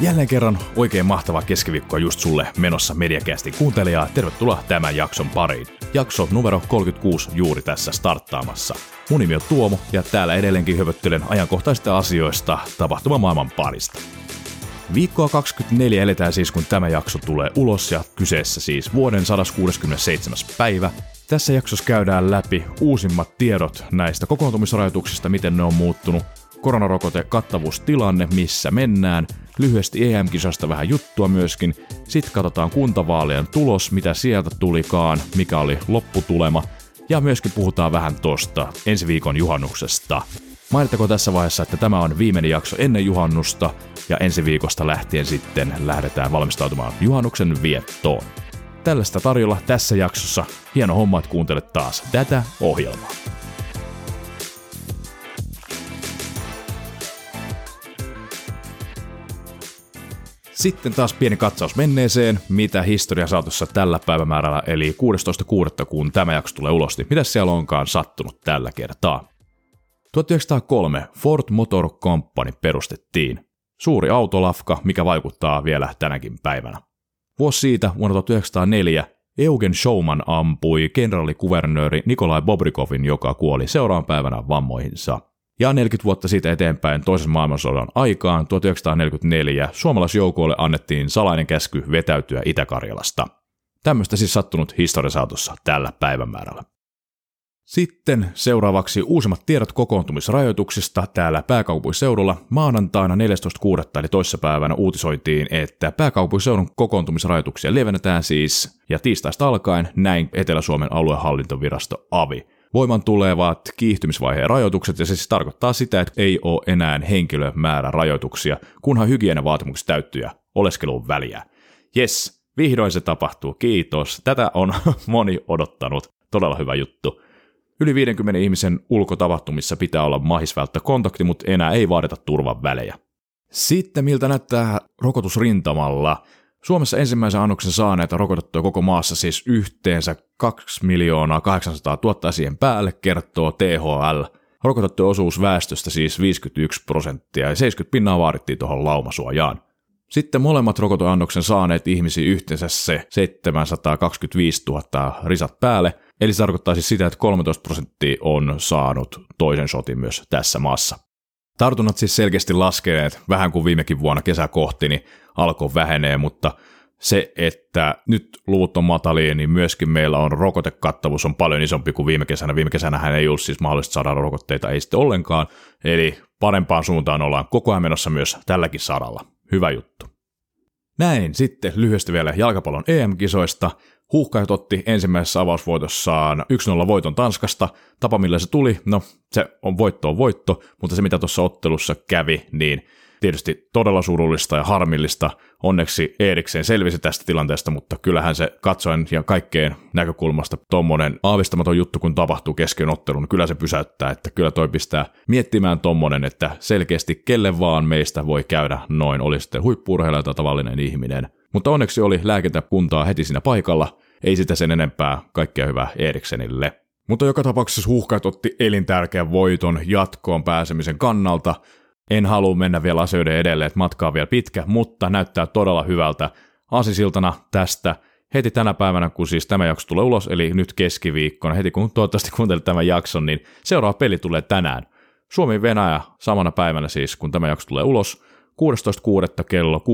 Jälleen kerran oikein mahtavaa keskiviikkoa just sulle menossa Mediakästi kuuntelijaa. Tervetuloa tämän jakson pariin. Jakso numero 36 juuri tässä starttaamassa. Mun nimi on Tuomo ja täällä edelleenkin höpöttelen ajankohtaisista asioista tapahtuma maailman parista. Viikkoa 24 eletään siis, kun tämä jakso tulee ulos ja kyseessä siis vuoden 167. päivä. Tässä jaksossa käydään läpi uusimmat tiedot näistä kokoontumisrajoituksista, miten ne on muuttunut, koronarokote kattavuustilanne, missä mennään, lyhyesti EM-kisasta vähän juttua myöskin, sitten katsotaan kuntavaalien tulos, mitä sieltä tulikaan, mikä oli lopputulema, ja myöskin puhutaan vähän tosta ensi viikon juhannuksesta. Mainittako tässä vaiheessa, että tämä on viimeinen jakso ennen juhannusta, ja ensi viikosta lähtien sitten lähdetään valmistautumaan juhannuksen viettoon. Tällaista tarjolla tässä jaksossa. Hieno homma, että kuuntelet taas tätä ohjelmaa. Sitten taas pieni katsaus menneeseen, mitä historia saatossa tällä päivämäärällä, eli 16.6. kun tämä jakso tulee ulos, niin mitä siellä onkaan sattunut tällä kertaa. 1903 Ford Motor Company perustettiin. Suuri autolafka, mikä vaikuttaa vielä tänäkin päivänä. Vuosi siitä, vuonna 1904, Eugen Showman ampui kenraalikuvernööri Nikolai Bobrikovin, joka kuoli seuraavan päivänä vammoihinsa. Ja 40 vuotta siitä eteenpäin toisen maailmansodan aikaan, 1944, suomalaisjoukoille annettiin salainen käsky vetäytyä Itä-Karjalasta. Tämmöistä siis sattunut historiasaatossa tällä päivämäärällä. Sitten seuraavaksi uusimmat tiedot kokoontumisrajoituksista täällä pääkaupunkiseudulla. Maanantaina 14.6. eli toissapäivänä uutisoitiin, että pääkaupunkiseudun kokoontumisrajoituksia lievennetään siis, ja tiistaista alkaen näin Etelä-Suomen aluehallintovirasto AVI. Voiman tulevat kiihtymisvaiheen rajoitukset, ja se siis tarkoittaa sitä, että ei ole enää henkilömäärä rajoituksia, kunhan hygienavaatimukset täyttyy ja oleskelun väliä. Yes, vihdoin se tapahtuu, kiitos. Tätä on moni odottanut. Todella hyvä juttu. Yli 50 ihmisen ulkotapahtumissa pitää olla mahis välttää kontakti, mutta enää ei vaadita turvan välejä. Sitten miltä näyttää rokotusrintamalla. Suomessa ensimmäisen annoksen saaneita rokotettuja koko maassa siis yhteensä 2 miljoonaa 800 000 siihen päälle, kertoo THL. Rokotettu osuus väestöstä siis 51 prosenttia ja 70 pinnaa vaadittiin tuohon laumasuojaan. Sitten molemmat rokoteannoksen saaneet ihmisiä yhteensä se 725 000 risat päälle, eli se tarkoittaa siis sitä, että 13 prosenttia on saanut toisen shotin myös tässä maassa. Tartunnat siis selkeästi laskeneet, vähän kuin viimekin vuonna kesä kohti, niin alkoi vähenee, mutta se, että nyt luvut on matalia, niin myöskin meillä on rokotekattavuus on paljon isompi kuin viime kesänä. Viime kesänä ei ollut siis mahdollista saada rokotteita, ei sitten ollenkaan, eli parempaan suuntaan ollaan koko ajan menossa myös tälläkin saralla. Hyvä juttu. Näin sitten lyhyesti vielä jalkapallon EM-kisoista. Huuhkajat otti ensimmäisessä avausvoitossaan 1-0 voiton Tanskasta. Tapa millä se tuli, no se on voitto on voitto, mutta se mitä tuossa ottelussa kävi, niin tietysti todella surullista ja harmillista. Onneksi Eriksen selvisi tästä tilanteesta, mutta kyllähän se katsoen ja kaikkeen näkökulmasta tommonen aavistamaton juttu, kun tapahtuu kesken ottelun, niin kyllä se pysäyttää, että kyllä toi pistää miettimään tommonen, että selkeästi kelle vaan meistä voi käydä noin, oli sitten huippuurheilija tai tavallinen ihminen. Mutta onneksi oli lääkintäkuntaa heti siinä paikalla, ei sitä sen enempää, kaikkea hyvää Eriksenille. Mutta joka tapauksessa huuhkajat otti elintärkeän voiton jatkoon pääsemisen kannalta, en halua mennä vielä asioiden edelleen, että matka on vielä pitkä, mutta näyttää todella hyvältä. Aasisiltana tästä heti tänä päivänä, kun siis tämä jakso tulee ulos, eli nyt keskiviikkona, heti kun toivottavasti kuuntelet tämän jakson, niin seuraava peli tulee tänään. Suomi-Venäjä samana päivänä siis, kun tämä jakso tulee ulos, 16.6. kello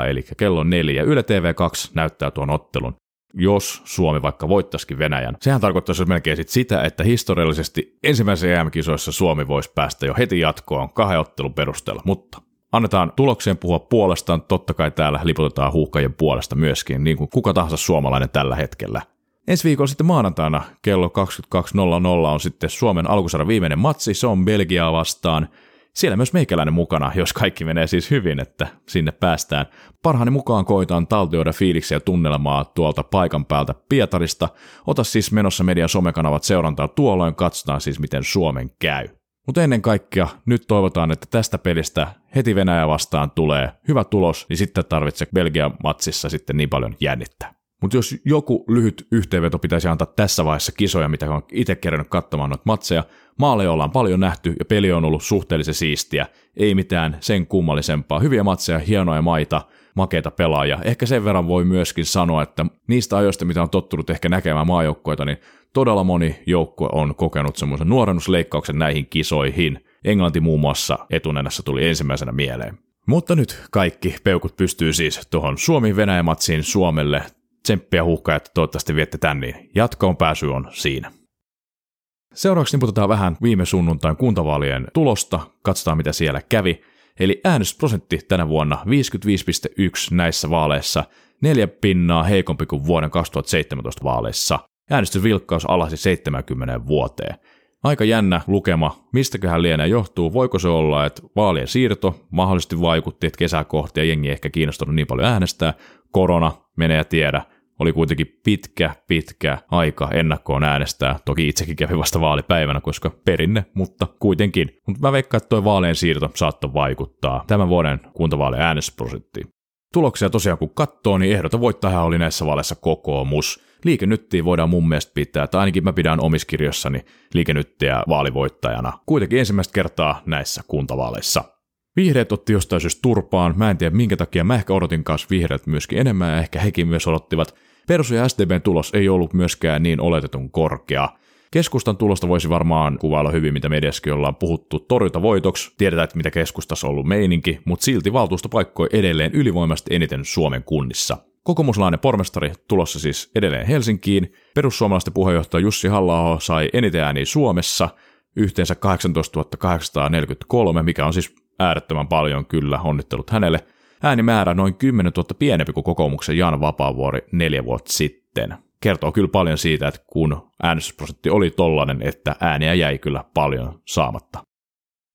16.00, eli kello 4. Yle TV2 näyttää tuon ottelun jos Suomi vaikka voittaisikin Venäjän. Sehän tarkoittaisi melkein sit sitä, että historiallisesti ensimmäisessä EM-kisoissa Suomi voisi päästä jo heti jatkoon kahden ottelun perusteella, mutta annetaan tulokseen puhua puolestaan, totta kai täällä liputetaan huuhkajien puolesta myöskin, niin kuin kuka tahansa suomalainen tällä hetkellä. Ensi viikolla sitten maanantaina kello 22.00 on sitten Suomen alkusarjan viimeinen matsi, se on Belgiaa vastaan – siellä myös meikäläinen mukana, jos kaikki menee siis hyvin, että sinne päästään. Parhaani mukaan koitaan taltioida fiiliksiä tunnelmaa tuolta paikan päältä Pietarista. Ota siis menossa median somekanavat seurantaa tuolloin, katsotaan siis miten Suomen käy. Mutta ennen kaikkea nyt toivotaan, että tästä pelistä heti Venäjä vastaan tulee hyvä tulos, niin sitten tarvitse Belgian matsissa sitten niin paljon jännittää. Mutta jos joku lyhyt yhteenveto pitäisi antaa tässä vaiheessa kisoja, mitä on itse kerännyt katsomaan noita matseja, maaleja ollaan paljon nähty ja peli on ollut suhteellisen siistiä. Ei mitään sen kummallisempaa. Hyviä matseja, hienoja maita, makeita pelaajia. Ehkä sen verran voi myöskin sanoa, että niistä ajoista, mitä on tottunut ehkä näkemään maajoukkoita, niin todella moni joukkue on kokenut semmoisen nuorennusleikkauksen näihin kisoihin. Englanti muun muassa etunenässä tuli ensimmäisenä mieleen. Mutta nyt kaikki peukut pystyy siis tuohon Suomi-Venäjä-matsiin Suomelle. Tsemppiä huhkaa, että toivottavasti viette tän, niin jatkoon pääsy on siinä. Seuraavaksi niputetaan vähän viime sunnuntain kuntavaalien tulosta, katsotaan mitä siellä kävi. Eli äänestysprosentti tänä vuonna 55,1 näissä vaaleissa, neljä pinnaa heikompi kuin vuoden 2017 vaaleissa. Äänestysvilkkaus alasi 70 vuoteen. Aika jännä lukema, mistäköhän lienee johtuu, voiko se olla, että vaalien siirto mahdollisesti vaikutti, että kesää kohti ja jengi ehkä kiinnostunut niin paljon äänestää, korona, menee ja tiedä, oli kuitenkin pitkä, pitkä aika ennakkoon äänestää. Toki itsekin kävi vasta vaalipäivänä, koska perinne, mutta kuitenkin. Mutta mä veikkaan, että toi vaalien siirto saattoi vaikuttaa tämän vuoden kuntavaalien äänestysprosenttiin. Tuloksia tosiaan kun katsoo, niin ehdoton voittaja oli näissä vaaleissa kokoomus. Liikenyttiä voidaan mun mielestä pitää, tai ainakin mä pidän omiskirjossani liikenyttiä vaalivoittajana. Kuitenkin ensimmäistä kertaa näissä kuntavaaleissa. Vihreät otti jostain syystä turpaan, mä en tiedä minkä takia, mä ehkä odotin kanssa vihreät myöskin enemmän ja ehkä hekin myös odottivat. Persu ja SDBn tulos ei ollut myöskään niin oletetun korkea. Keskustan tulosta voisi varmaan kuvailla hyvin, mitä mediaskin ollaan puhuttu torjuta voitoksi. Tiedetään, että mitä keskustassa on ollut meininki, mutta silti valtuustopaikkoi edelleen ylivoimaisesti eniten Suomen kunnissa. Kokoomuslainen pormestari tulossa siis edelleen Helsinkiin. Perussuomalaisten puheenjohtaja Jussi halla sai eniten ääniä Suomessa, yhteensä 18 843, mikä on siis äärettömän paljon kyllä, onnittelut hänelle. Äänimäärä noin 10 000 pienempi kuin kokoomuksen Jan Vapaavuori neljä vuotta sitten. Kertoo kyllä paljon siitä, että kun äänestysprosentti oli tollanen, että ääniä jäi kyllä paljon saamatta.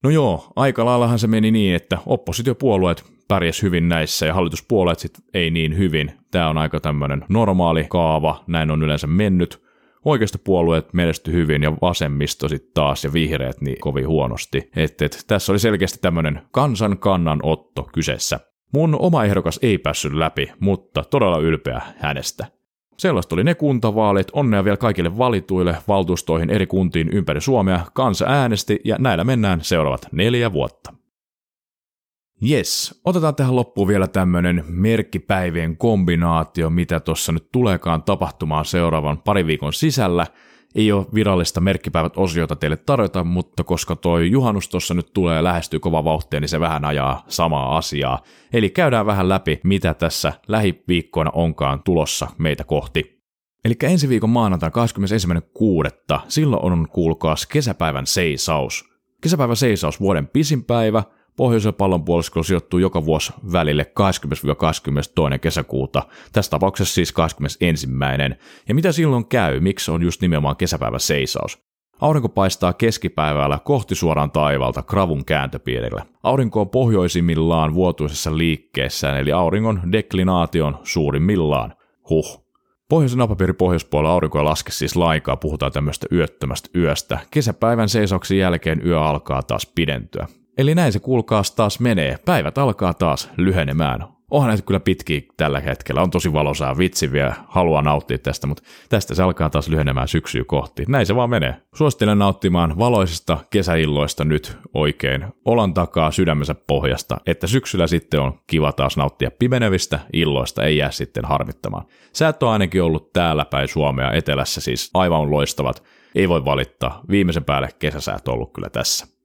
No joo, aika laillahan se meni niin, että oppositiopuolueet pärjäs hyvin näissä ja hallituspuolueet sitten ei niin hyvin. Tämä on aika tämmöinen normaali kaava, näin on yleensä mennyt. Oikeistopuolueet menesty hyvin ja vasemmisto sitten taas ja vihreät niin kovin huonosti. Et, et, tässä oli selkeästi tämmöinen kansan kannanotto kyseessä. Mun oma ehdokas ei päässyt läpi, mutta todella ylpeä hänestä. Sellaista oli ne kuntavaalit, onnea vielä kaikille valituille valtuustoihin eri kuntiin ympäri Suomea, kansa äänesti ja näillä mennään seuraavat neljä vuotta. Yes, otetaan tähän loppuun vielä tämmönen merkkipäivien kombinaatio, mitä tuossa nyt tuleekaan tapahtumaan seuraavan pari viikon sisällä. Ei ole virallista merkkipäivät osiota teille tarjota, mutta koska toi juhannus tuossa nyt tulee lähestyy kova vauhtia, niin se vähän ajaa samaa asiaa. Eli käydään vähän läpi, mitä tässä lähiviikkoina onkaan tulossa meitä kohti. Eli ensi viikon maanantai 21.6. silloin on kuulkaas kesäpäivän seisaus. Kesäpäivän seisaus vuoden pisin päivä – Pohjoisen pallonpuolisko sijoittuu joka vuosi välille 20-22. kesäkuuta, tässä tapauksessa siis 21. Ja mitä silloin käy, miksi on just nimenomaan kesäpäivä seisaus? Aurinko paistaa keskipäivällä kohti suoraan taivalta kravun kääntöpiirillä. Aurinko on pohjoisimmillaan vuotuisessa liikkeessään, eli auringon deklinaation suurimmillaan. Huh. Pohjoisen napapiiri pohjoispuolella aurinko ei laske siis laikaa, puhutaan tämmöistä yöttömästä yöstä. Kesäpäivän seisauksen jälkeen yö alkaa taas pidentyä. Eli näin se kuulkaas taas menee. Päivät alkaa taas lyhenemään. Onhan näitä kyllä pitkiä tällä hetkellä. On tosi valosaa vitsi vielä. Haluaa nauttia tästä, mutta tästä se alkaa taas lyhenemään syksyä kohti. Näin se vaan menee. Suosittelen nauttimaan valoisista kesäilloista nyt oikein olan takaa sydämensä pohjasta, että syksyllä sitten on kiva taas nauttia pimenevistä illoista, ei jää sitten harmittamaan. Säät on ainakin ollut täällä päin Suomea etelässä siis aivan loistavat. Ei voi valittaa. Viimeisen päälle kesäsäät on ollut kyllä tässä.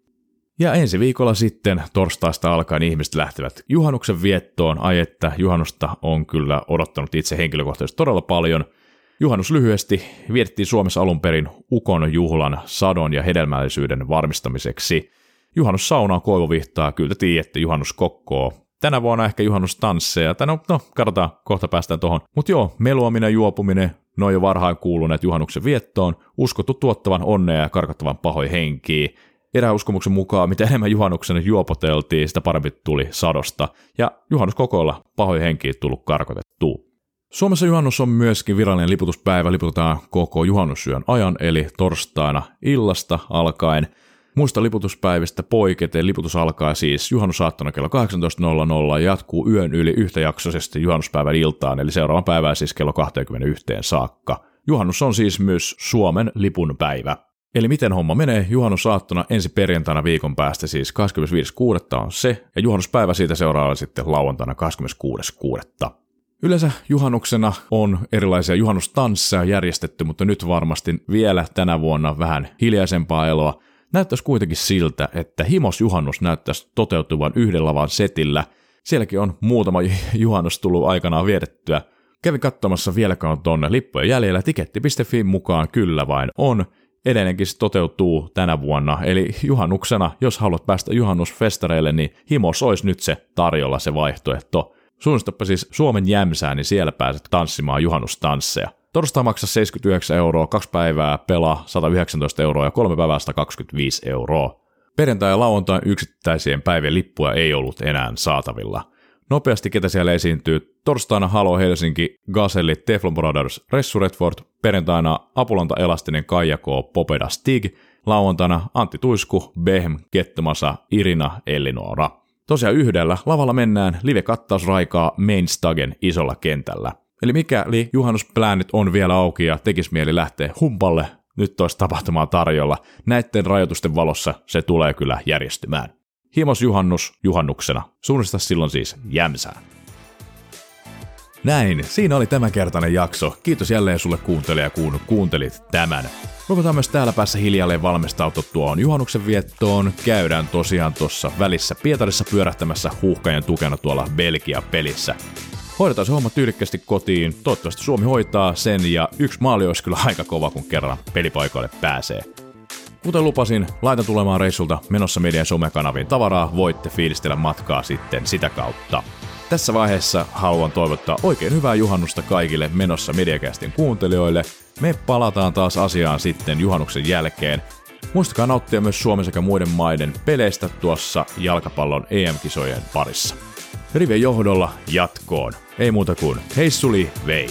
Ja ensi viikolla sitten torstaista alkaen ihmiset lähtevät juhannuksen viettoon. Ai että juhannusta on kyllä odottanut itse henkilökohtaisesti todella paljon. Juhannus lyhyesti vietettiin Suomessa alun perin Ukon juhlan sadon ja hedelmällisyyden varmistamiseksi. Juhannus saunaa koivuvihtaa, kyllä tiedätte, juhannus kokkoo. Tänä vuonna ehkä juhannustansseja, tai no, no katsotaan, kohta päästään tuohon. Mutta joo, meluaminen, juopuminen, noin jo varhain kuuluneet juhannuksen viettoon, uskottu tuottavan onnea ja karkottavan pahoja henkiä eräuskomuksen mukaan, mitä enemmän juhannuksen juopoteltiin, sitä parempi tuli sadosta, ja juhannuskokoilla pahoja henkiä tullut karkotettua. Suomessa juhannus on myöskin virallinen liputuspäivä, liputetaan koko juhannusyön ajan, eli torstaina illasta alkaen. Muista liputuspäivistä poiketen liputus alkaa siis juhannusaattona kello 18.00 ja jatkuu yön yli yhtäjaksoisesti juhannuspäivän iltaan, eli seuraavan päivään siis kello 21 saakka. Juhannus on siis myös Suomen lipun päivä. Eli miten homma menee? Juhannusaattona ensi perjantaina viikon päästä siis 25.6. on se, ja juhannuspäivä siitä seuraava sitten lauantaina 26.6. Yleensä juhannuksena on erilaisia juhannustansseja järjestetty, mutta nyt varmasti vielä tänä vuonna vähän hiljaisempaa eloa. Näyttäisi kuitenkin siltä, että Himos juhannus näyttäisi toteutuvan yhdellä vaan setillä. Sielläkin on muutama juhannus tullut aikanaan vietettyä. Kävin katsomassa vieläkään on tonne lippujen jäljellä. Tiketti.fi mukaan kyllä vain on. Edelleenkin se toteutuu tänä vuonna, eli juhannuksena, jos haluat päästä juhannusfestareille, niin Himos olisi nyt se tarjolla se vaihtoehto. Suunnistapa siis Suomen jämsää, niin siellä pääset tanssimaan juhannustansseja. Torstai maksaa 79 euroa, kaksi päivää pelaa 119 euroa ja kolme päivää 125 euroa. Perjantai- ja lauantain yksittäisien päivien lippuja ei ollut enää saatavilla. Nopeasti ketä siellä esiintyy. Torstaina Halo Helsinki, Gazelli, Teflon Brothers, Ressu Redford, perjantaina Apulanta Elastinen, Kaijako, Popeda Stig, lauantaina Antti Tuisku, Behm, Kettomasa, Irina, Elinora. Tosiaan yhdellä lavalla mennään live-kattausraikaa Mainstagen isolla kentällä. Eli mikäli juhannusplänit on vielä auki ja tekis mieli lähteä humpalle, nyt olisi tapahtumaa tarjolla. Näiden rajoitusten valossa se tulee kyllä järjestymään. Himos juhannus juhannuksena. Suunnista silloin siis jämsää. Näin, siinä oli tämänkertainen jakso. Kiitos jälleen sulle kuuntelija, kun kuuntelit tämän. Ruvetaan myös täällä päässä hiljalleen valmistaututtua juhannuksen viettoon. Käydään tosiaan tuossa välissä Pietarissa pyörähtämässä huuhkajan tukena tuolla Belgia-pelissä. Hoidetaan se homma tyylikkästi kotiin, toivottavasti Suomi hoitaa sen ja yksi maali olisi kyllä aika kova, kun kerran pelipaikoille pääsee. Kuten lupasin, laitan tulemaan reissulta menossa median somekanaviin tavaraa, voitte fiilistellä matkaa sitten sitä kautta. Tässä vaiheessa haluan toivottaa oikein hyvää juhannusta kaikille menossa Mediakästin kuuntelijoille. Me palataan taas asiaan sitten juhannuksen jälkeen. Muistakaa nauttia myös Suomen sekä muiden maiden peleistä tuossa jalkapallon EM-kisojen parissa. Rivien johdolla jatkoon. Ei muuta kuin heissuli vei.